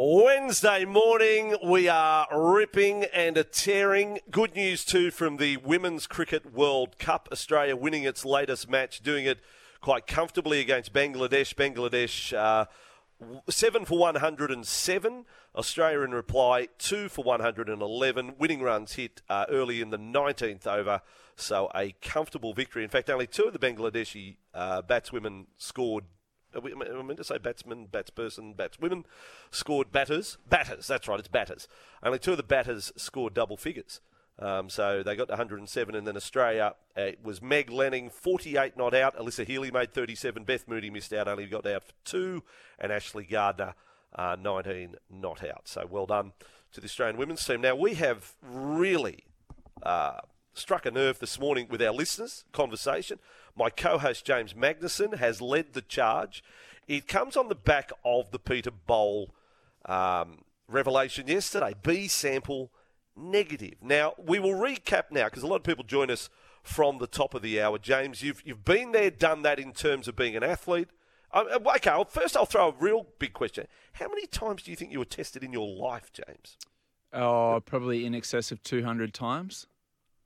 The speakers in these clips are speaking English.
Wednesday morning, we are ripping and tearing. Good news, too, from the Women's Cricket World Cup. Australia winning its latest match, doing it quite comfortably against Bangladesh. Bangladesh, uh, 7 for 107. Australia in reply, 2 for 111. Winning runs hit uh, early in the 19th over, so a comfortable victory. In fact, only two of the Bangladeshi uh, batswomen scored I meant to say batsmen, batsperson, batswomen scored batters. Batters, that's right, it's batters. Only two of the batters scored double figures. Um, so they got 107, and then Australia uh, it was Meg Lanning 48 not out. Alyssa Healy made 37. Beth Mooney missed out, only got out for two, and Ashleigh Gardner uh, 19 not out. So well done to the Australian women's team. Now we have really uh, struck a nerve this morning with our listeners' conversation. My co host James Magnussen has led the charge. It comes on the back of the Peter Bol um, revelation yesterday B sample negative. Now, we will recap now because a lot of people join us from the top of the hour. James, you've, you've been there, done that in terms of being an athlete. Uh, uh okay, well, first I'll throw a real big question. How many times do you think you were tested in your life, James? Oh, probably in excess of 200 times.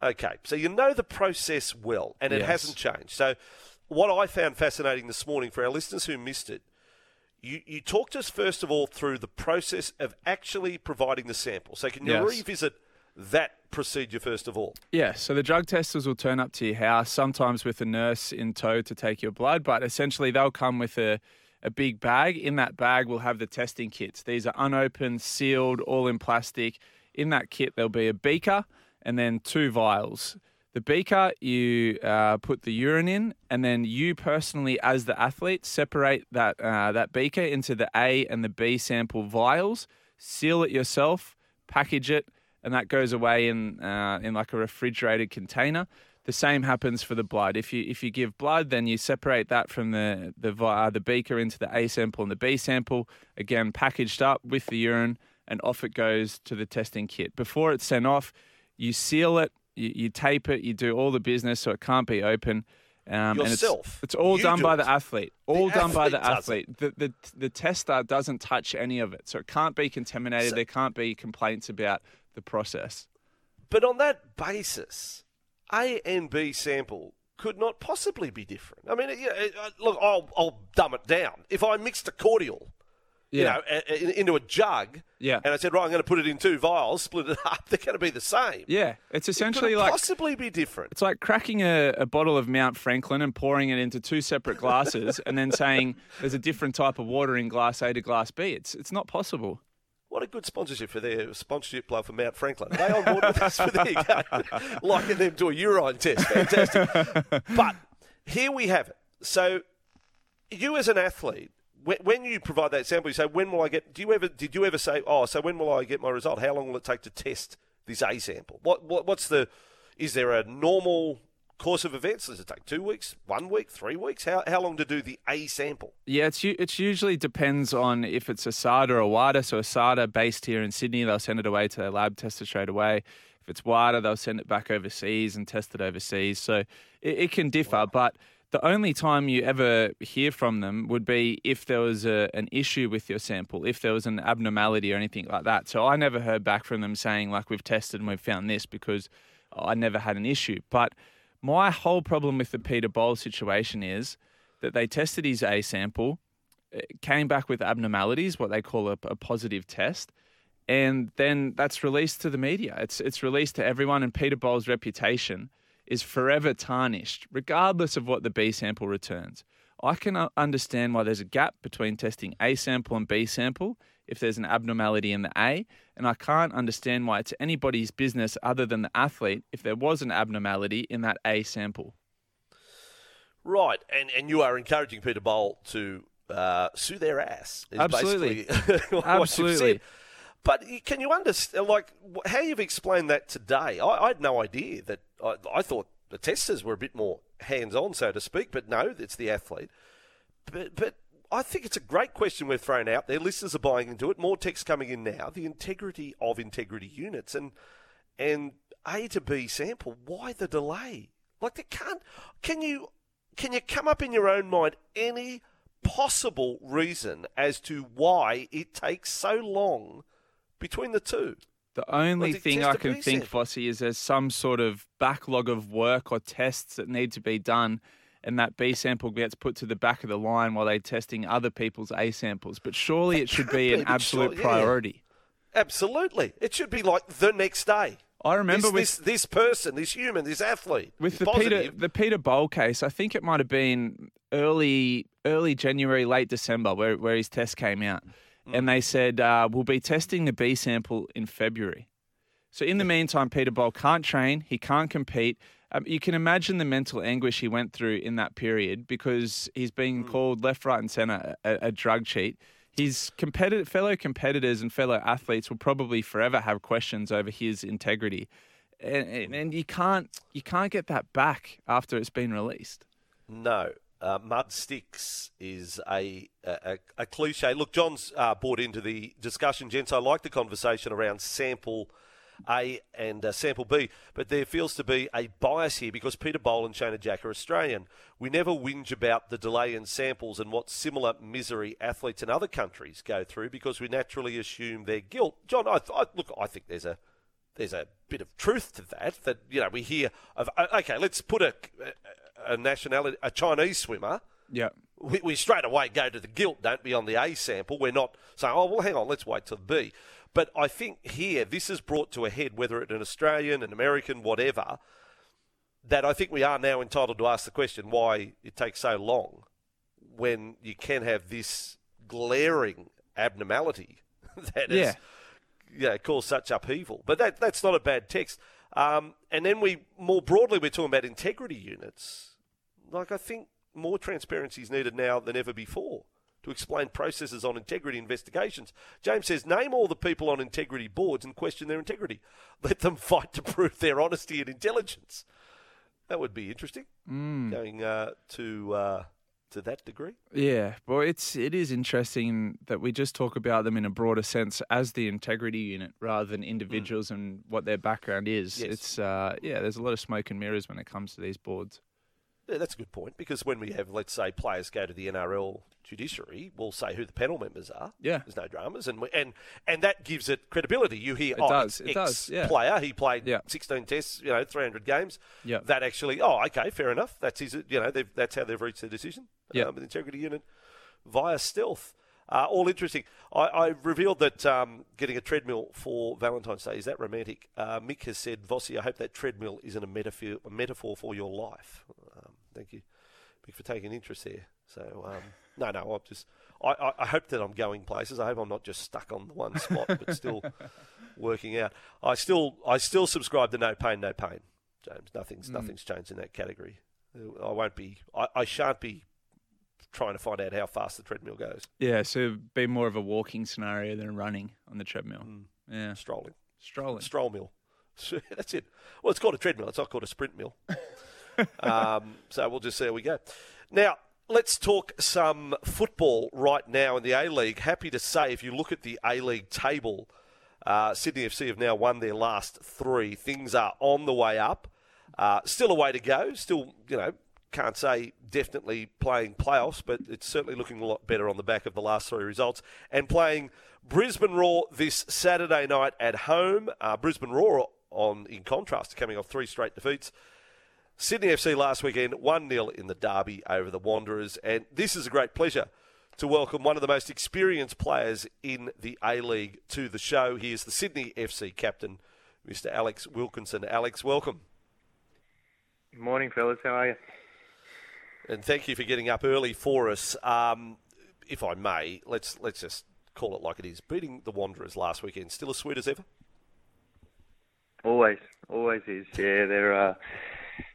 Okay, so you know the process well, and it Yes. hasn't changed. So, what I found fascinating this morning for our listeners who missed it, you, you talked us first of all through the process of actually providing the sample. So, can you Yes. revisit that procedure first of all? Yeah, so the drug testers will turn up to your house, sometimes with a nurse in tow to take your blood, but essentially they'll come with a, a big bag. In that bag, we'll have the testing kits. These are unopened, sealed, all in plastic. In that kit, there'll be a beaker and then two vials. The beaker, you uh, put the urine in, and then you personally, as the athlete, separate that uh, that beaker into the A and the B sample vials, seal it yourself, package it, and that goes away in uh, in like a refrigerated container. The same happens for the blood. If you if you give blood, then you separate that from the the uh, the beaker into the A sample and the B sample. Again, packaged up with the urine, and off it goes to the testing kit. Before it's sent off, you seal it, you, you tape it, you do all the business so it can't be open. Um, Yourself? And it's, it's all You done do by it? the athlete. All done by the athlete. The, the the tester doesn't touch any of it, so it can't be contaminated. So- there can't be complaints about the process. But on that basis, A and B sample could not possibly be different. I mean, you know, uh, look, I'll, I'll dumb it down. If I mixed a cordial, you know, into a jug, Yeah. and I said, right, I'm going to put it in two vials, split it up, they're going to be the same. Yeah, it's essentially it like possibly be different? it's like cracking a, a bottle of Mount Franklin and pouring it into two separate glasses, and then saying there's a different type of water in glass A to glass B. It's it's not possible. What a good sponsorship for their sponsorship plug for Mount Franklin. Are they on board with us? There you go. Liking them to a urine test. Fantastic. but here we have it. So you as an athlete, when, when you provide that sample, you say, when will I get, do you ever, did you ever say, oh, so when will I get my result? How long will it take to test this A sample? What, what, what's the, is there a normal course of events? Does it take two weeks, one week, three weeks? How, how long to do the A sample? Yeah, it's it's usually depends on if it's a SADA or a WADA. So ASADA based here in Sydney, they'll send it away to their lab, test it straight away. If it's WADA, they'll send it back overseas and test it overseas. So it, it can differ, but the only time you ever hear from them would be if there was a, an issue with your sample, if there was an abnormality or anything like that. So I never heard back from them saying like we've tested and we've found this because I never had an issue. But my whole problem with the Peter Bol situation is that they tested his A sample, eh, came back with abnormalities, what they call a, a positive test, and then that's released to the media. It's it's released to everyone, and Peter Bol's reputation is forever tarnished, regardless of what the B sample returns. I can uh, understand why there's a gap between testing A sample and B sample if there's an abnormality in the A, and I can't understand why it's anybody's business other than the athlete if there was an abnormality in that A sample. Right, and and you are encouraging Peter Bol to uh, sue their ass. Absolutely. basically what you've Absolutely. But can you understand, like, how you've explained that today? I, I had no idea that. I, I thought the testers were a bit more hands-on, so to speak. But no, it's the athlete. But but I think it's a great question we've thrown out there. Listeners are buying into it. More text coming in now. The integrity of integrity units and and A to B sample. Why the delay? Like they can't. Can you can you come up in your own mind any possible reason as to why it takes so long between the two? The only the thing I can think. Vossi, is there's some sort of backlog of work or tests that need to be done, and that B sample gets put to the back of the line while they're testing other people's A samples. But surely it should be an absolute sure, yeah. priority. Absolutely, it should be like the next day. I remember this, with this this person, this human, this athlete with the Peter positive. the Peter Bol case, I think it might have been early early January, late December, where where his test came out, Mm. and they said uh, we'll be testing the B sample in February. So in the meantime, Peter Bol can't train, he can't compete. Um, you can imagine the mental anguish he went through in that period because he's being Mm. called left, right, and centre a, a drug cheat. His competitor, fellow competitors and fellow athletes will probably forever have questions over his integrity, and, and, and you can't you can't get that back after it's been released. No. Uh, mud sticks is a, a, a cliche. Look, John's uh, bought into the discussion, gents. I like the conversation around sample A and uh, sample B, but there feels to be a bias here because Peter Bol and Shayna Jack are Australian. We never whinge about the delay in samples and what similar misery athletes in other countries go through because we naturally assume their guilt. John, I, I, look, I think there's a there's a bit of truth to that. That you know we hear of. Okay, let's put a a nationality, a Chinese swimmer. Yeah. We, we straight away go to the guilt, don't we, on the A sample? We're not saying, oh, well, hang on, let's wait till the B. But I think here, this is brought to a head, whether it's an Australian, an American, whatever, that I think we are now entitled to ask the question why it takes so long when you can have this glaring abnormality that has Yeah. yeah, cause such upheaval. But that that's not a bad text. Um, and then we more broadly we're talking about integrity units. Like I think more transparency is needed now than ever before to explain processes on integrity investigations. James says, name all the people on integrity boards and question their integrity. Let them fight to prove their honesty and intelligence. That would be interesting. Going uh, to uh, to that degree. Yeah, well, it's it is interesting that we just talk about them in a broader sense as the integrity unit rather than individuals and what their background is. Yes. It's uh, yeah, there's a lot of smoke and mirrors when it comes to these boards. Yeah, that's a good point because when we have, let's say, players go to the NRL judiciary, we'll say who the panel members are. Yeah. there's no dramas, and we, and and that gives it credibility. You hear, It oh, does, it's it does, yeah. Player, he played Yeah. 16 tests, you know, 300 games. Yeah. that actually, oh, okay, fair enough. That's his, you know, they've, that's how they've reached their decision. Yeah. um, the integrity unit via stealth. Uh, all interesting. I, I revealed that um, getting a treadmill for Valentine's Day is that romantic. Uh, Mick has said, Vossi, I hope that treadmill isn't a metaphor, a metaphor for your life. Um, thank you, Mick, for taking interest there. So, um, no, no, I'm just. I, I, I hope that I'm going places. I hope I'm not just stuck on the one spot, but still working out. I still, I still subscribe to no pain, no pain. James, nothing's nothing's changed in that category. I won't be. I, I shan't be trying to find out how fast the treadmill goes. Yeah, so it'd be more of a walking scenario than running on the treadmill. Yeah, Strolling, strolling. stroll mill. That's it. Well, it's called a treadmill. It's not called a sprint mill. um, so we'll just see how we go. Now, let's talk some football right now in the A League. Happy to say, if you look at the A League table, uh, Sydney FC have now won their last three. Things are on the way up. Uh, still a way to go. Still, you know, can't say definitely playing playoffs, but it's certainly looking a lot better on the back of the last three results. And playing Brisbane Roar this Saturday night at home. Uh, Brisbane Roar, on in contrast, to coming off three straight defeats. Sydney FC last weekend, 1 0 in the derby over the Wanderers. And this is a great pleasure to welcome one of the most experienced players in the A League to the show. He is the Sydney FC captain, Mr. Alex Wilkinson. Alex, welcome. Good morning, fellas. How are you? And thank you for getting up early for us. Um, if I may, let's let's just call it like it is. Beating the Wanderers last weekend, still as sweet as ever? Always, always is. Yeah, they're uh,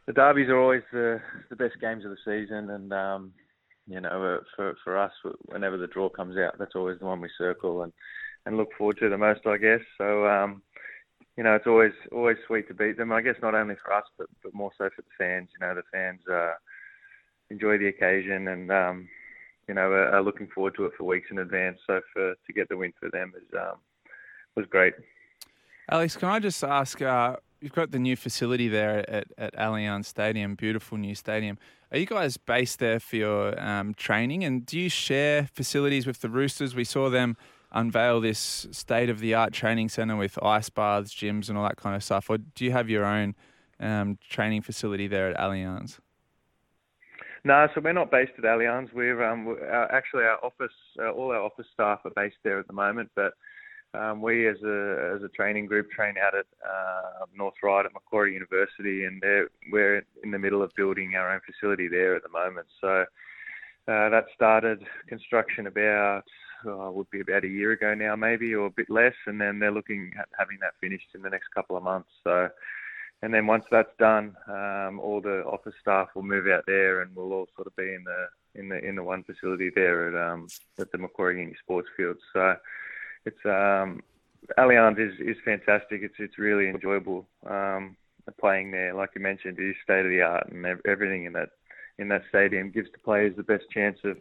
the derbies are always the the best games of the season, and um, you know, uh, for for us, whenever the draw comes out, that's always the one we circle and and look forward to the most, I guess. So, um, you know, it's always always sweet to beat them. I guess not only for us, but but more so for the fans. You know, the fans uh, enjoy the occasion and um, you know are, looking forward to it for weeks in advance. So for to get the win for them is um, was great. Alex, can I just ask? Uh, you've got the new facility there at, at Allianz Stadium, beautiful new stadium. Are you guys based there for your um, training? And do you share facilities with the Roosters? We saw them unveil this state of the art training centre with ice baths, gyms, and all that kind of stuff. Or do you have your own um, training facility there at Allianz? No, so we're not based at Allianz. We're, um, actually our office, uh, all our office staff are based there at the moment, but um, we, as a as a training group, train out at uh, North Ryde at Macquarie University, and we're in the middle of building our own facility there at the moment. So uh, that started construction about oh, would be about a year ago now, maybe, or a bit less, and then they're looking at having that finished in the next couple of months. So, and then once that's done, um, all the office staff will move out there, and we'll all sort of be in the in the in the one facility there at um, at the Macquarie Uni Sports Field. So it's um, Allianz is, is fantastic. It's it's really enjoyable um, playing there. Like you mentioned, it is state of the art, and everything in that in that stadium gives the players the best chance of,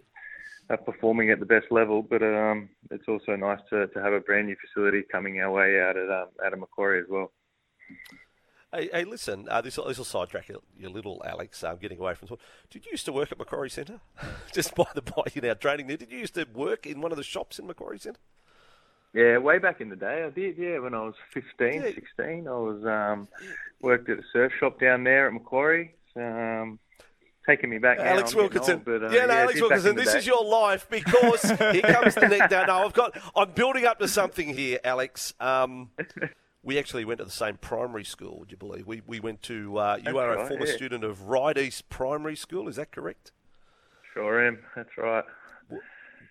of performing at the best level. But um, it's also nice to, to have a brand new facility coming our way out at um, out of Macquarie as well. Hey, hey listen, uh, this, this will sidetrack your, your little Alex, um, getting away from. Did you used to work at Macquarie Centre? Just by the by, you're now training there. Did you used to work in one of the shops in Macquarie Centre? Yeah, way back in the day, I did. Yeah, when I was 15, yeah. 16, I was um, worked at a surf shop down there at Macquarie. Um, taking me back. Alex now, Wilkinson. Old, but, uh, yeah, no, yeah, Alex Wilkinson. This day. is your life because here comes to the neck down. No, I've got. I'm building up to something here, Alex. Um, we actually went to the same primary school. Would you believe? We we went to. Uh, you That's are right, a former yeah. student of Ryde East Primary School. Is that correct? Sure am. That's right.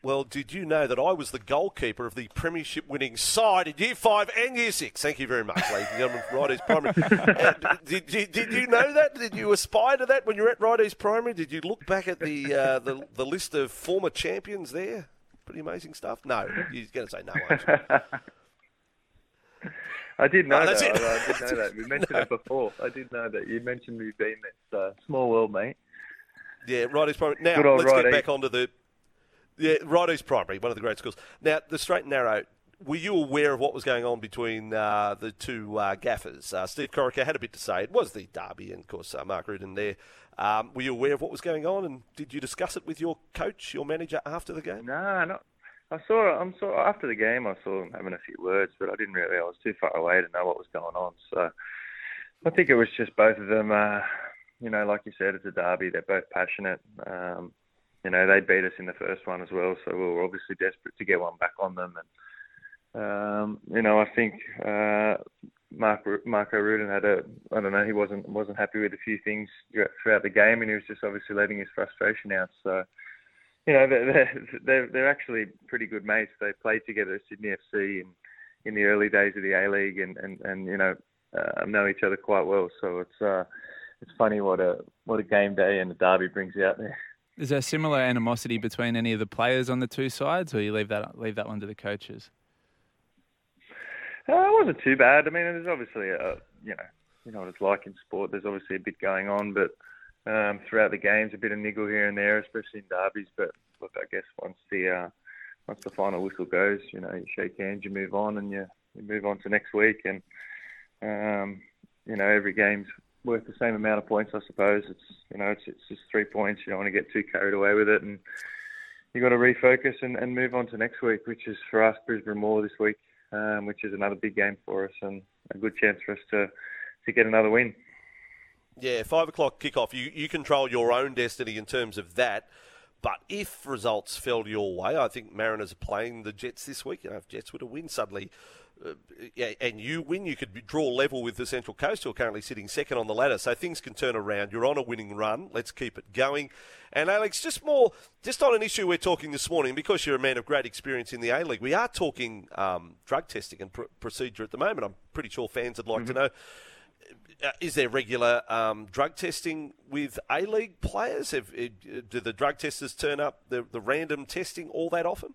Well, did you know that I was the goalkeeper of the premiership winning side in Year 5 and Year 6? Thank you very much, ladies and gentlemen from Ryde Primary. uh, did, did, did, you know that? Did you aspire to that when you were at Ryde East Primary? Did you look back at the, uh, the, the list of former champions there? Pretty amazing stuff? No, you're going to say no, you? I did know Oh, that's that. it. I, did know that. We mentioned it before. I did know that. You mentioned we've been there. So, small world, mate. Yeah, Primary. Now, let's get back onto the. Yeah, Ryde East Primary, one of the great schools. Now, the straight and narrow. Were you aware of what was going on between uh, the two uh, gaffers? Uh, Steve Corica had a bit to say. It was the derby, and of course, uh, Mark Rudan there. Um, were you aware of what was going on, and did you discuss it with your coach, your manager, after the game? No, no. I saw. I'm saw after the game. I saw them having a few words, but I didn't really. I was too far away to know what was going on. So I think it was just both of them. Uh, you know, like you said, it's a derby. They're both passionate. Um, you know, they beat us in the first one as well, so we were obviously desperate to get one back on them. And um, you know, I think uh, Mark Marko Rudan had a. I don't know. He wasn't wasn't happy with a few things throughout the game, and he was just obviously letting his frustration out. So you know, they're, they're, they're actually pretty good mates. They played together at Sydney FC in, in the early days of the A League and, and, and you know, uh, know each other quite well. So it's, uh, it's funny what a, what a game day and a derby brings out there. Is there similar animosity between any of the players on the two sides, or you leave that leave that one to the coaches? Uh, it wasn't too bad. I mean, there's obviously a, you know, you know what it's like in sport. There's obviously a bit going on, but um, throughout the games, a bit of niggle here and there, especially in derbies. But look, I guess once the uh, once the final whistle goes, you know, you shake hands, you move on, and you, you move on to next week. And um, you know, every game's worth the same amount of points, I suppose. It's you know, it's it's just three points. You don't want to get too carried away with it, and you got to refocus and, and move on to next week, which is for us Brisbane Roar this week, um, which is another big game for us and a good chance for us to to get another win. Yeah, five o'clock kickoff. You you control your own destiny in terms of that. But if results fell your way, I think Mariners are playing the Jets this week. Know, if Jets were to win suddenly, uh, and you win, you could draw level with the Central Coast, who are currently sitting second on the ladder. So things can turn around. You're on a winning run. Let's keep it going. And Alex, just more, just on an issue we're talking this morning, because you're a man of great experience in the A League, we are talking um, drug testing and pr- procedure at the moment. I'm pretty sure fans would like to know. uh, is there regular um, drug testing with A League players? Have, uh, do the drug testers turn up the, the random testing all that often?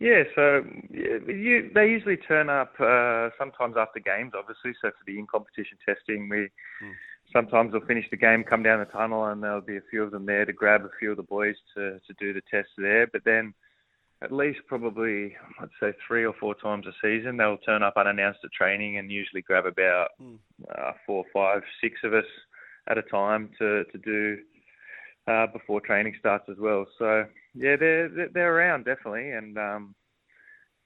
Yeah, so you, they usually turn up uh, sometimes after games, obviously. So for the in-competition testing, we mm. sometimes they'll finish the game, come down the tunnel, and there'll be a few of them there to grab a few of the boys to to do the tests there. But then, at least probably I'd say three or four times a season, they'll turn up unannounced at training and usually grab about mm. uh, four, five, six of us at a time to to do uh, before training starts as well. So yeah, they're they're around definitely, and um,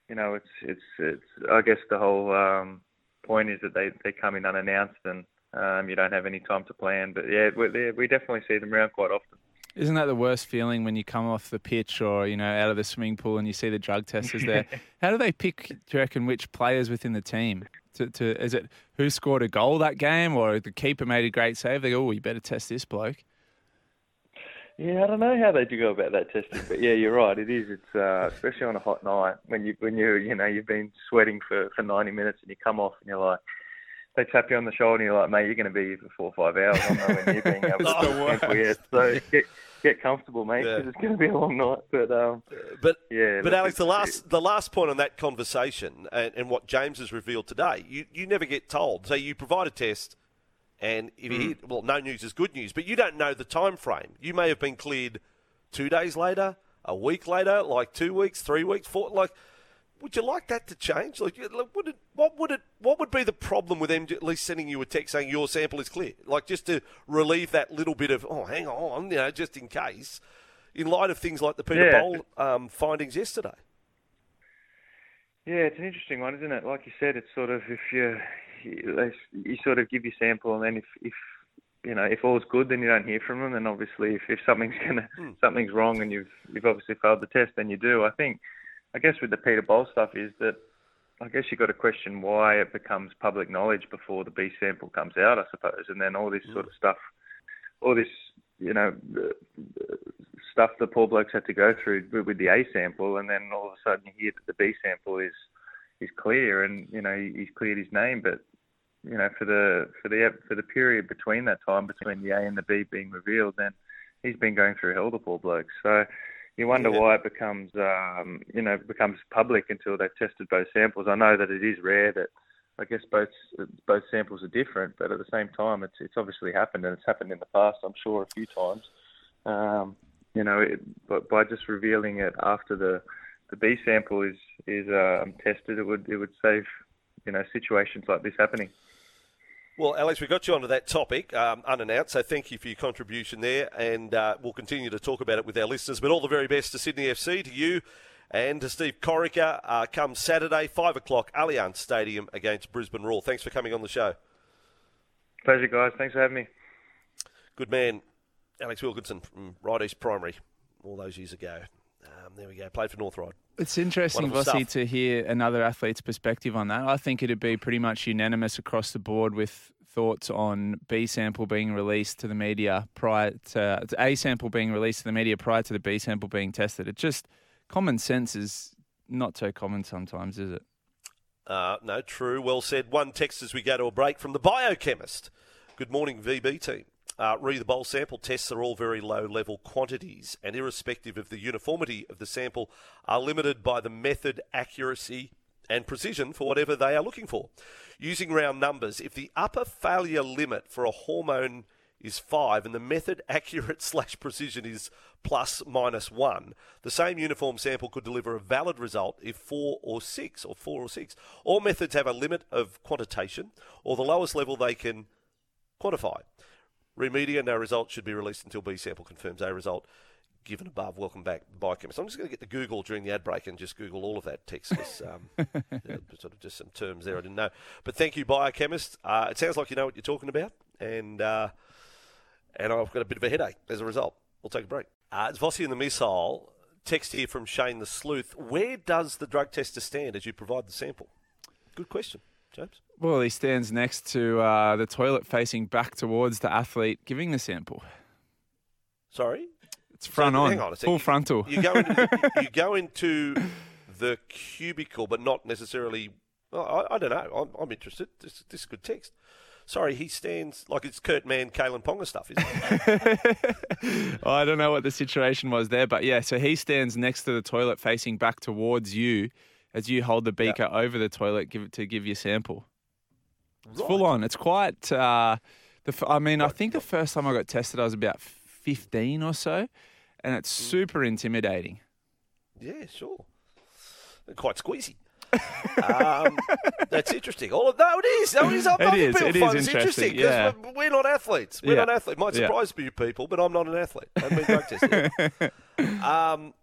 you know, it's it's it's. I guess the whole um, point is that they they come in unannounced and um, you don't have any time to plan. But yeah, we we definitely see them around quite often. Isn't that the worst feeling when you come off the pitch or you know out of the swimming pool and you see the drug testers there? How do they pick? Do you reckon which players within the team? To, to is it who scored a goal that game or the keeper made a great save? They go, oh, you better test this bloke. Yeah, I don't know how they do go about that testing, but yeah, you're right. It is. It's uh, especially on a hot night when you when you you know you've been sweating for for 90 minutes and you come off and you're like, they tap you on the shoulder and you're like, mate, you're going to be here for four or five hours. I'm nowhere near being able to yet. So get get comfortable, mate, because yeah. it's going to be a long night. But um, but yeah, but Alex, the last the last point on that conversation and, and what James has revealed today, you you never get told. So you provide a test and if you mm. hear, well, no news is good news, but you don't know the time frame. You may have been cleared two days later, a week later, like two weeks, three weeks, four. Like, would you like that to change? Like, would it, what would it? What would be the problem with them at least sending you a text saying your sample is clear? Like, just to relieve that little bit of, oh, hang on, you know, just in case. In light of things like the Peter yeah. Bol um, findings yesterday. Yeah, it's an interesting one, isn't it? Like you said, it's sort of if you they, you sort of give your sample, and then if if you know if all's good, then you don't hear from them. And obviously, if, if something's gonna mm. something's wrong, and you've you've obviously failed the test, then you do. I think, I guess with the Peter Bol stuff is that I guess you've got to question why it becomes public knowledge before the B sample comes out, I suppose, and then all this mm. sort of stuff, all this you know stuff that poor blokes had to go through with the A sample, and then all of a sudden you hear that the B sample is is clear, and you know he's cleared his name, but you know, for the for the for the period between that time between the A and the B being revealed, then he's been going through hell, the poor bloke. So you wonder yeah. why it becomes um, you know becomes public until they've tested both samples. I know that it is rare that I guess both both samples are different, but at the same time, it's it's obviously happened and it's happened in the past. I'm sure a few times. Um, you know, it, but by just revealing it after the the B sample is is um, tested, it would it would save you know situations like this happening. Well, Alex, we got you onto that topic um, unannounced, so thank you for your contribution there, and uh, we'll continue to talk about it with our listeners. But all the very best to Sydney FC, to you, and to Steve Corica. Uh, come Saturday, five o'clock, Allianz Stadium against Brisbane Roar. Thanks for coming on the show. Pleasure, guys. Thanks for having me. Good man, Alex Wilkinson from Ryde East Primary, all those years ago. Um, there we go. Played for North Ryde. It's interesting, Vossi, to hear another athlete's perspective on that. I think it'd be pretty much unanimous across the board with thoughts on B sample being released to the media prior to, to A sample being released to the media prior to the B sample being tested. It just common sense is not so common sometimes, is it? Uh, no, true. Well said. One text as we go to a break from the biochemist. Good morning, VB team. Uh, re the Bol sample tests are all very low level quantities and, irrespective of the uniformity of the sample, are limited by the method, accuracy, and precision for whatever they are looking for. Using round numbers, if the upper failure limit for a hormone is 5 and the method accurate slash precision is plus minus 1, the same uniform sample could deliver a valid result if 4 or 6 or 4 or 6. All methods have a limit of quantitation or the lowest level they can quantify. Remedia, no result should be released until B sample confirms A result. Given above, welcome back, biochemist. I'm just going to get to Google during the ad break and just Google all of that text. Um, yeah, sort of just some terms there I didn't know. But thank you, biochemist. Uh, it sounds like you know what you're talking about, and uh, and I've got a bit of a headache as a result. We'll take a break. Uh, it's Vossi and the Missile. Text here from Shane the Sleuth. Where does the drug tester stand as you provide the sample? Good question. James? Well, he stands next to uh, the toilet facing back towards the athlete giving the sample. Sorry? It's front so, on, on full frontal. You go, into the, you go into the cubicle, but not necessarily I, I don't know. I'm, I'm interested. This, this is good text. Sorry, he stands like it's Kurt Mann, Kalyn Ponga stuff, isn't it? I don't know what the situation was there, but yeah, so he stands next to the toilet facing back towards you as you hold the beaker yeah. over the toilet give, to give your sample. It's right. full on. It's quite. Uh, the, I mean, I think the first time I got tested, I was about 15 or so, and it's mm. super intimidating. Yeah, sure. Quite squeezy um, that's interesting. All of that it is. No, it is. it is. It is interesting. yeah. we're, we're, not athletes. We're yeah. not athletes. Might surprise yeah. you people, but I'm not an athlete. I have been drug tested. um,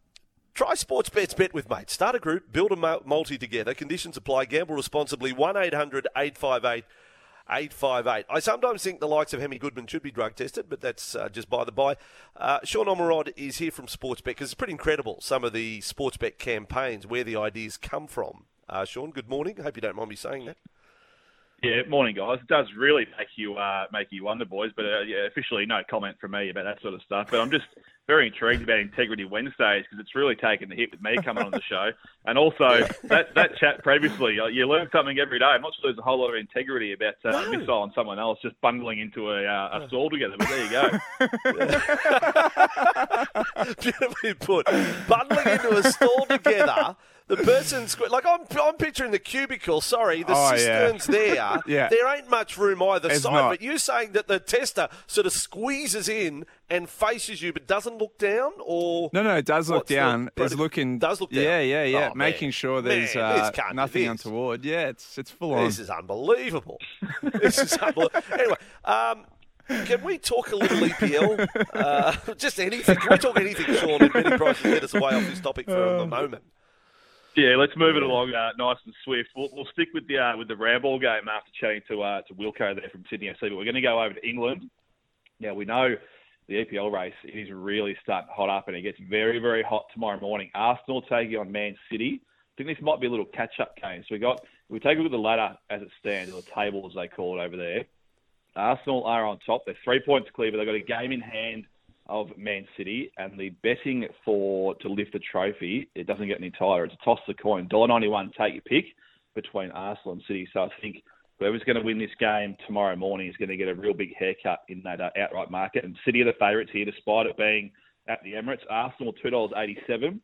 Try Sportsbet's bet with mates. Start a group, build a multi together. Conditions apply. Gamble responsibly. One 800 858 858. I sometimes think the likes of Hemi Goodman should be drug tested, but that's uh, just by the by. Uh, Sean Ormerod is here from Sportsbet because it's pretty incredible some of the Sportsbet campaigns, where the ideas come from. Uh, Sean, good morning. Hope you don't mind me saying that. Yeah, morning, guys. It does really make you uh, make you wonder, boys. But uh, yeah, officially, no comment from me about that sort of stuff. But I'm just very intrigued about Integrity Wednesdays because it's really taken the hit with me coming on the show, and also that that chat previously. Uh, you learn something every day. I'm not sure there's a whole lot of integrity about uh, no. missile on someone else just bundling into a uh, a stall together. But there you go. Beautifully put. Bundling into a stall together the person's like I'm. I'm picturing the cubicle. Sorry, the oh, cisterns yeah. there. yeah. There ain't much room either it's side. Not. But you're saying that the tester sort of squeezes in and faces you, but doesn't look down, or no, no, it does look down. The, it's looking. Does look down. Yeah, yeah, yeah. Oh, Making man. sure there's man, uh, nothing untoward. Yeah, it's it's full on. This is unbelievable. this is unbelievable. Anyway. Um, can we talk a little EPL? Uh, just anything. Can we talk anything, Sean? And Benny Price get us away off this topic for the moment. Yeah, let's move it along uh, nice and swift. We'll, we'll stick with the uh, with the Ramble game after chatting to uh, to Wilco there from Sydney FC, but we're going to go over to England. Now we know the EPL race it is really starting hot up, and it gets very very hot tomorrow morning. Arsenal taking on Man City. I think this might be a little catch up game. So we got we take a look at the ladder as it stands, or the table as they call it over there. Arsenal are on top. They're three points clear, but they've got a game in hand of Man City, and the betting for to lift the trophy it doesn't get any tighter. It's a toss of the coin, dollar ninety one. Take your pick between Arsenal and City. So I think whoever's going to win this game tomorrow morning is going to get a real big haircut in that uh, outright market. And City are the favourites here, despite it being at the Emirates. Arsenal two dollars eighty seven,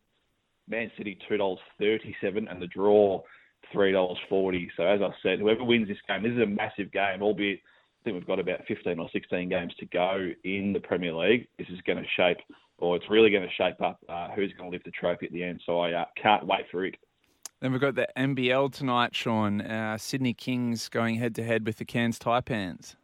Man City two dollars thirty seven, and the draw three dollars forty. So as I said, whoever wins this game, this is a massive game, albeit think we've got about 15 or 16 games to go in the Premier League. This is going to shape, or it's really going to shape up uh, who's going to lift the trophy at the end. So I uh, can't wait for it. Then we've got the NBL tonight, Sean. Uh, Sydney Kings going head to head with the Cairns Taipans.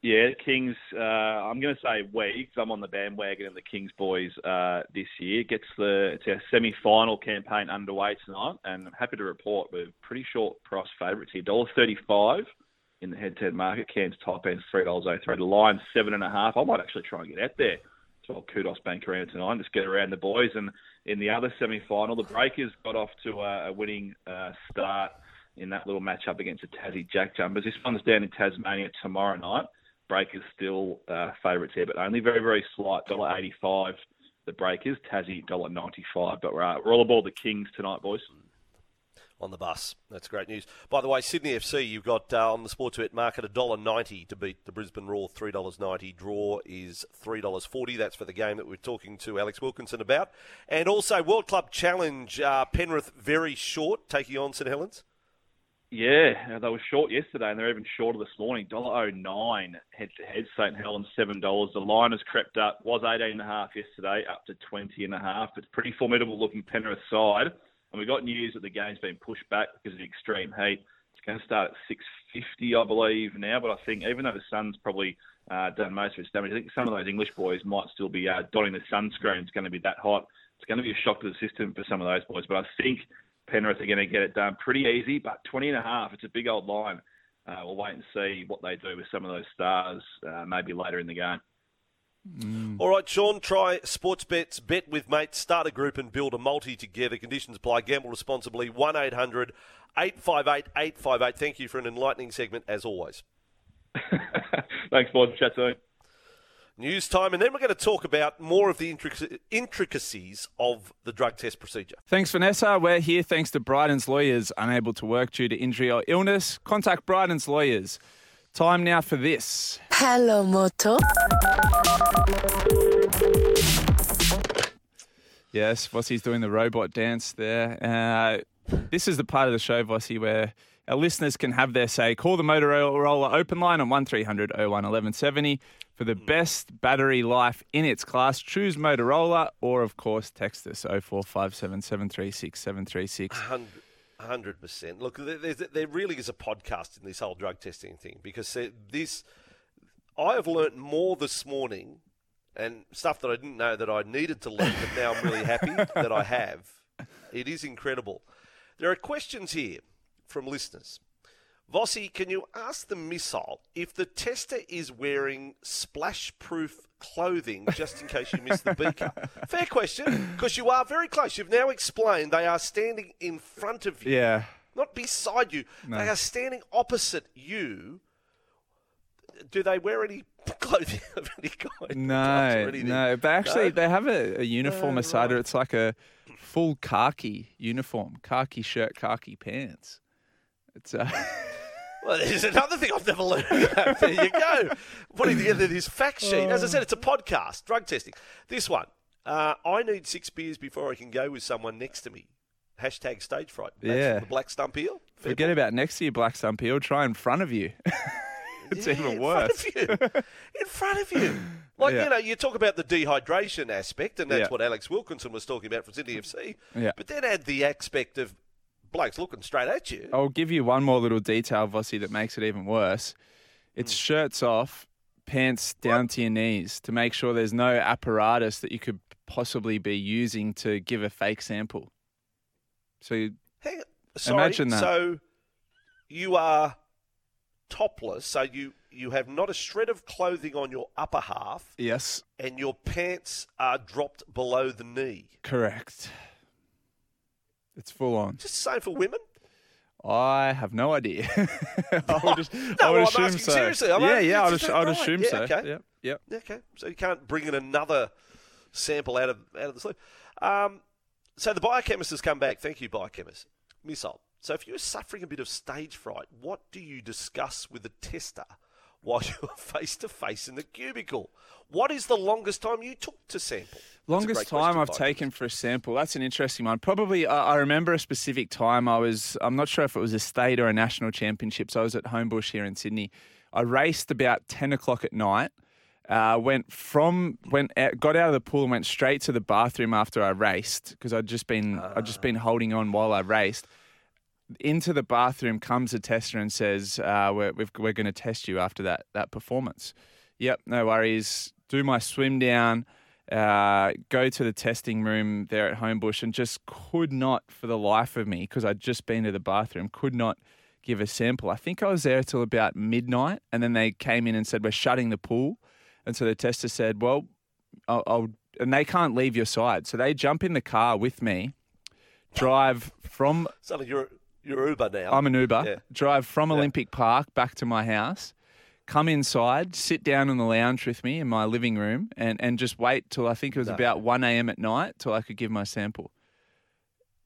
Yeah, Kings. Uh, I'm going to say we, because I'm on the bandwagon of the Kings boys uh, this year. Gets the it's our semi-final campaign underway tonight, and I'm happy to report we're pretty short price favourites here. Dollar thirty-five in the head-to-head market. Cairns top end three dollars oh three. The line seven and a half. I might actually try and get out there. So Qudos Bank around tonight. Just get around the boys. And in the other semi-final, the Breakers got off to a, a winning uh, start in that little match-up against the Tassie Jack Jumpers. This one's down in Tasmania tomorrow night. Breakers still uh, favourites here, but only very very slight. Dollar eighty-five. The Breakers, Tassie dollar ninety-five. But we're, uh, we're all aboard the Kings tonight, boys on the bus. That's great news. By the way, Sydney FC, you've got uh, on the Sportsbet market $1.90 to beat the Brisbane Roar, $3.90. Draw is $3.40. That's for the game that we're talking to Alex Wilkinson about. And also, World Club Challenge, uh, Penrith very short, taking on St Helens. Yeah, they were short yesterday, and they're even shorter this morning. Dollar oh nine head to head. St Helens seven dollars. The line has crept up. Was eighteen and a half yesterday, up to twenty and a half. It's pretty formidable looking Penrith side. And we got news that the game's been pushed back because of the extreme heat. It's going to start at 6.50, I believe, now. But I think even though the sun's probably uh, done most of its damage, I think some of those English boys might still be uh, donning the sunscreen. It's going to be that hot. It's going to be a shock to the system for some of those boys. But I think Penrith are going to get it done pretty easy. But 20 and a half, it's a big old line. Uh, we'll wait and see what they do with some of those stars uh, maybe later in the game. Mm. All right, Sean, try sports bets, Bet with Mates. Start a group and build a multi together. Conditions apply. Gamble responsibly. 1 800 858 858. Thank you for an enlightening segment, as always. Thanks, boys. Chat soon. news time, and then we're going to talk about more of the intricacies of the drug test procedure. Thanks, Vanessa. We're here thanks to Bryden's Lawyers. Unable to work due to injury or illness? Contact Bryden's Lawyers. Time now for this. Hello, Moto. Yes, Vossi's doing the robot dance there. Uh, this is the part of the show, Vossi, where our listeners can have their say. Call the Motorola open line on 1300 01 1170 for the best battery life in its class. Choose Motorola or, of course, text us 0457 736 736. Hundred percent. Look, there, there, really is a podcast in this whole drug testing thing because this. I have learnt more this morning, and stuff that I didn't know that I needed to learn, but now I'm really happy that I have. It is incredible. There are questions here from listeners. Vossi, can you ask the missile if the tester is wearing splash-proof clothing just in case you miss the beaker? Fair question, because you are very close. You've now explained they are standing in front of you. Yeah. Not beside you. No. They are standing opposite you. Do they wear any clothing of any kind? No, no. But actually, no? they have a, a uniform, no, Asada. Right. It's like a full khaki uniform, khaki shirt, khaki pants. It's uh... Well, there's another thing I've never learned about. There you go. Putting together this fact sheet. As I said, it's a podcast, drug testing. This one, uh, I need six beers before I can go with someone next to me. Hashtag stage fright. That's yeah. The black stump eel. Forget about next to you, black stump eel. Try in front of you. it's yeah, even worse. In front of you. in front of you. Like, yeah. you know, you talk about the dehydration aspect, and that's yeah. what Alex Wilkinson was talking about from Sydney FC. Yeah. But then add the aspect of bloke's looking straight at you. I'll give you one more little detail, Vossi, that makes it even worse. It's mm. shirts off, pants down what? to your knees to make sure there's no apparatus that you could possibly be using to give a fake sample. So you, Hang, sorry, imagine that. So you are topless, so you you have not a shred of clothing on your upper half. Yes. And your pants are dropped below the knee. Correct. It's full on. Just the same for women. I have no idea. I would, just, no, I would well, assume so. Seriously, yeah, yeah, I'd, assume yeah, so. Okay. Yep, yep. Okay. So you can't bring in another sample out of out of the sleeve. Um, so the biochemist has come back. Thank you, biochemist. Missile. So if you're suffering a bit of stage fright, what do you discuss with the tester while you're face to face in the cubicle? What is the longest time you took to sample? Longest time I've taken for a sample. That's an interesting one. Probably, uh, I remember a specific time. I was, I'm not sure if it was a state or a national championships. I was at Homebush here in Sydney. I raced about 10 o'clock at night. Uh, went from went out, got out of the pool and went straight to the bathroom after I raced because I'd just been uh. I'd just been holding on while I raced. Into the bathroom comes a tester and says, uh, "We're we're going to test you after that that performance." Yep, no worries. Do my swim down uh, go to the testing room there at Homebush and just could not, for the life of me, because I'd just been to the bathroom, could not give a sample. I think I was there till about midnight, and then they came in and said, We're shutting the pool. And so the tester said, Well, I'll, I'll and they can't leave your side. So they jump in the car with me, drive from. Suddenly you're, you're Uber now. I'm an Uber. Yeah. Drive from yeah. Olympic Park back to my house come inside, sit down in the lounge with me in my living room, and, and just wait till I think it was no. about 1 a.m. at night till I could give my sample.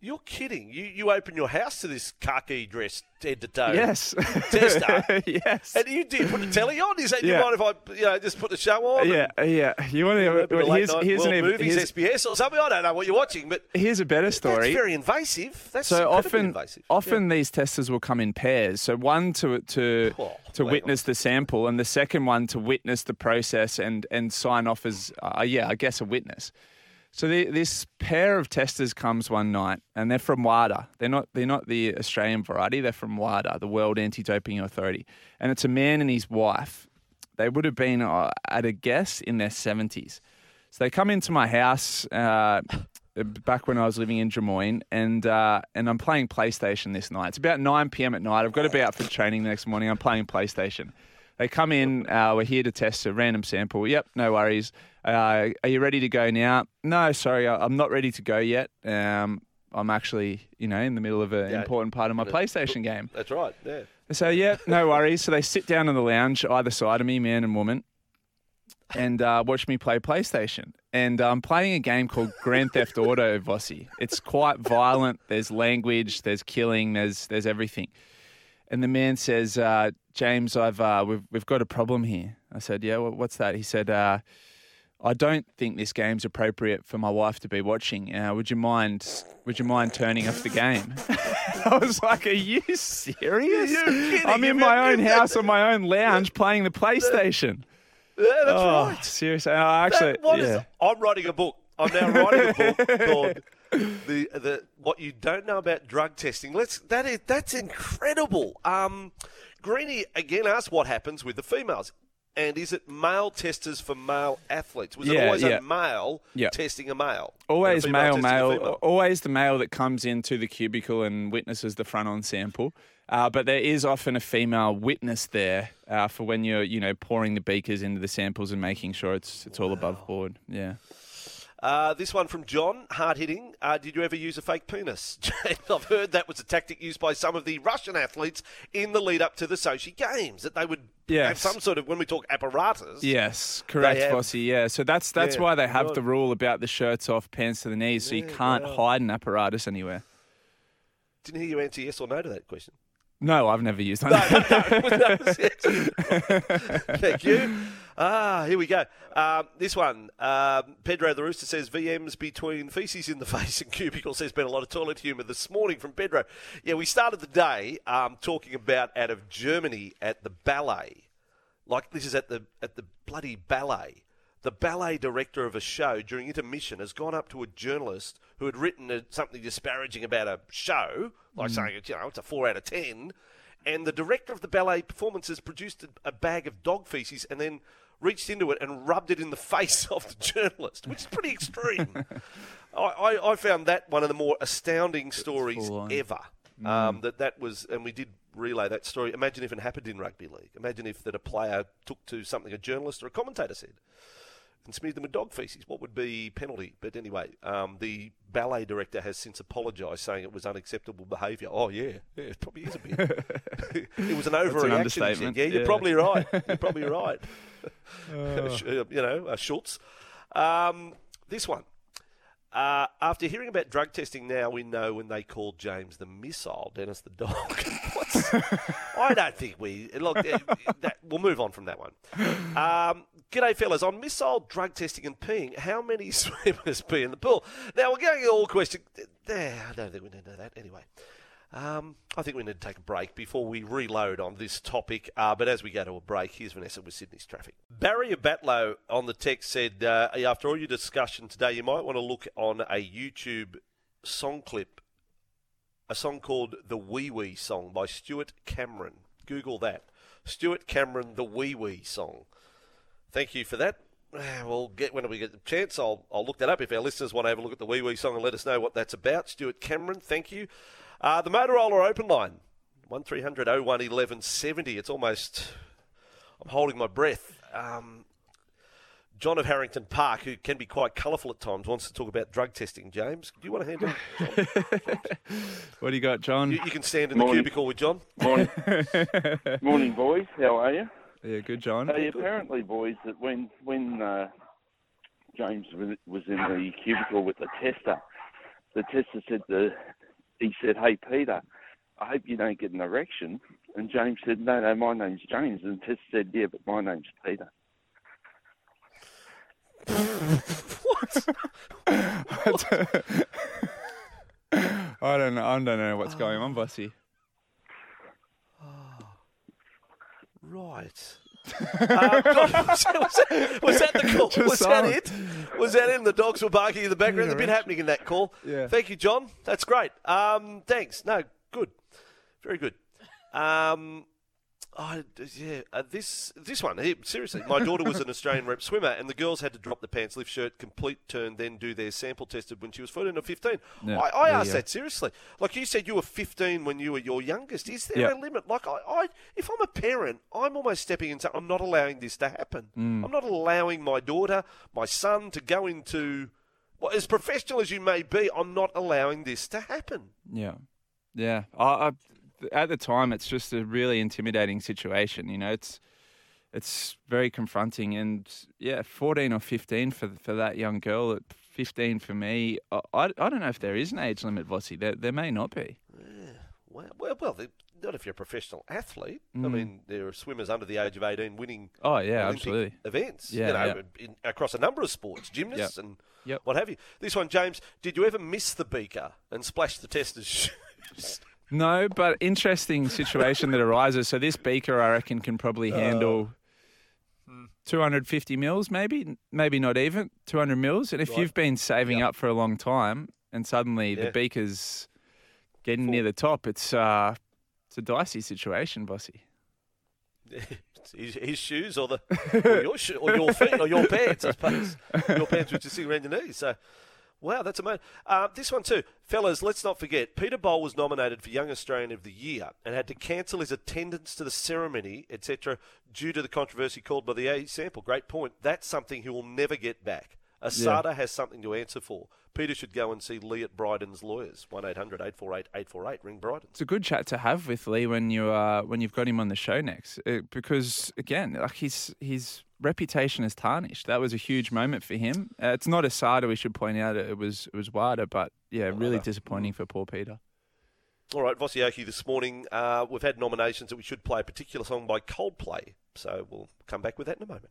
You're kidding. You you open your house to this khaki dress head to toe. Yes. Tester. yes. And you did put the telly on. Is that yeah. you mind if I you know just put the show on? Yeah, yeah. You want to well, here's, here's an movies, here's, SBS or something. I don't know what you're watching, but here's a better story. That's very invasive. That's so often invasive. often yeah. these testers will come in pairs. So one to to oh, to witness on. the sample, and the second one to witness the process and and sign off as uh, yeah, I guess a witness. So the, this pair of testers comes one night, and they're from WADA. They're not they're not the Australian variety. They're from WADA, the World Anti-Doping Authority, and it's a man and his wife. They would have been uh, at a guess in their seventies. So they come into my house uh, back when I was living in Drummoyne, and uh, and I'm playing PlayStation this night. It's about nine p.m. at night. I've got to be out for training the next morning. I'm playing PlayStation. They come in. Uh, we're here to test a random sample. Yep, no worries. Uh, are you ready to go now? No, sorry, I'm not ready to go yet. Um, I'm actually, you know, in the middle of an yeah, important part of my PlayStation game. That's right. Yeah. So yeah, no worries. So they sit down in the lounge either side of me, man and woman. and uh, watch me play PlayStation. And I'm playing a game called Grand Theft Auto Vossi. It's quite violent. There's language. There's killing. There's there's everything. And the man says, uh, "James, I've uh, we've we've got a problem here." I said, "Yeah, what's that?" He said, uh, "I don't think this game's appropriate for my wife to be watching. Uh, would you mind? Would you mind turning off the game?" I was like, "Are you serious? I'm in my own house on my own lounge playing the PlayStation." Yeah, that's oh, right. Seriously, uh, actually, That- what is- yeah. I'm writing a book. I'm now writing a book called the the what you don't know about drug testing. Let's that is that's incredible. Um, Greeny again asked what happens with the females. And is it male testers for male athletes? Was it always yeah. a male Yeah. testing a male? Always a male, male, always the male that comes into the cubicle and witnesses the front-on sample. Uh, but there is often a female witness there uh, for when you're, you know, pouring the beakers into the samples and making sure it's it's all above board. Yeah. Uh, this one from John, hard hitting. Uh, did you ever use a fake penis? I've heard that was a tactic used by some of the Russian athletes in the lead up to the Sochi Games. That they would have some sort of, when we talk apparatus. Yes, correct, have- Vossi. Yeah, so that's that's Yeah, why they have the rule about the shirts off, pants to the knees, so you can't right. hide an apparatus anywhere. Didn't hear you answer yes or no to that question. No, I've never used one. No, no, no. Thank you. Ah, here we go. Um, this one, um, Pedro the Rooster says VMs between feces in the face and cubicles. There's been a lot of toilet humour this morning from Pedro. Yeah, we started the day um, talking about out of Germany at the ballet. Like this is at the at the bloody ballet. The ballet director of a show during intermission has gone up to a journalist who had written a, something disparaging about a show, like saying you know it's a four out of ten, and the director of the ballet performance has produced a, a bag of dog feces and then reached into it and rubbed it in the face of the journalist, which is pretty extreme. I, I, I found that one of the more astounding stories ever. Mm. Um, that that was, and we did relay that story. Imagine if it happened in rugby league. Imagine if that a player took to something a journalist or a commentator said and smeared them with dog feces. What would be penalty? But anyway, um, the ballet director has since apologised, saying it was unacceptable behaviour. Oh yeah, yeah, it probably is a bit. it was an overreaction. he said. Yeah, you're probably right. You're probably right. Uh, you know, uh, Schultz. Um, this one. Uh, after hearing about drug testing, now we know when they called James the missile, Dennis the dog. I don't think we look. uh, that, we'll move on from that one. Um, g'day, fellas. On missile drug testing and peeing, how many swimmers pee in the pool? Now we're going all question. There, I don't think we need to know that anyway. Um, I think we need to take a break before we reload on this topic. Uh, but as we go to a break, here's Vanessa with Sydney's traffic. Barry Batlow on the text said, uh, after all your discussion today, you might want to look on a YouTube song clip, a song called The Wee Wee Song by Stuart Cameron. Google that. Stuart Cameron, The Wee Wee Song. Thank you for that. Ah, We'll get when we get the chance. I'll I'll look that up if our listeners want to have a look at the Wee Wee song and let us know what that's about. Stuart Cameron, thank you. Uh, the Motorola open line 1300 one 1170 It's almost. I'm holding my breath. Um, John of Harrington Park, who can be quite colourful at times, wants to talk about drug testing. James, do you want to handle? it? What do you got, John? You, you can stand in the Morning. cubicle with John. Morning, morning, boys. How are you? Yeah, good, John. Hey, apparently, boys, that when when uh, James was was in the cubicle with the tester, the tester said the he said, "Hey, Peter, I hope you don't get an erection." And James said, "No, no, my name's James." And the tester said, "Yeah, but my name's Peter." I don't know. I don't know what's going on, Vossi. Right. Uh, God, was, that, was, that, was that the call? Just Was that it? Was that in? The dogs were barking in the background. There's a bit happening in that call. Yeah. Thank you, John. That's great. Um, thanks. No, good. Very good. Um, I, yeah, uh, this this one seriously. My daughter was an Australian rep swimmer, and the girls had to drop the pants, lift shirt, complete turn, then do their sample tested when she was 14 or 15. Yeah. I, I Yeah, asked that seriously. Like you said, you were 15 when you were your youngest. Is there a limit? Like I, I, if I'm a parent, I'm almost stepping into. I'm not allowing this to happen. Mm. I'm not allowing my daughter, my son, to go into. Well, as professional as you may be, I'm not allowing this to happen. Yeah, yeah. I, I, at the time, it's just a really intimidating situation. You know, it's it's very confronting. And yeah, 14 or 15 for for that young girl. At 15 for me, I, I, I don't know if there is an age limit, Vossi. There, there may not be. Well, well, well they- not if you're a professional athlete. I Mm. mean, there are swimmers under the age of 18 winning Oh, yeah, Olympic absolutely. events. Yeah, you know, yeah. in, across a number of sports, gymnasts and Yep. what have you. This one, James, did you ever miss the beaker and splash the testers' shoes? No, but interesting situation that arises. So this beaker, I reckon, can probably handle 250 mils, maybe, maybe not even 200 mils. And if Right. you've been saving Yep. up for a long time, and suddenly Yeah. the beaker's getting Full. near the top, it's uh, it's a dicey situation, Vossi. his, his shoes or the or your sho- or your feet or your pants, I suppose. Your pants which are sitting around your knees. So, wow, that's amazing. Uh, this one too, fellas. Let's not forget Peter Bol was nominated for Young Australian of the Year and had to cancel his attendance to the ceremony, etc., due to the controversy called by the A sample. Great point. That's something he will never get back. ASADA has something to answer for. Peter should go and see Lee at Bryden's lawyers. One 848 848 Ring Bryden. It's a good chat to have with Lee when you uh, when you've got him on the show next, uh, because again, like his his reputation is tarnished. That was a huge moment for him. Uh, it's not ASADA, we should point out. It was it was WADA, but yeah, really disappointing for poor Peter. All right, Vosioki, this morning uh, we've had nominations that we should play a particular song by Coldplay. So we'll come back with that in a moment.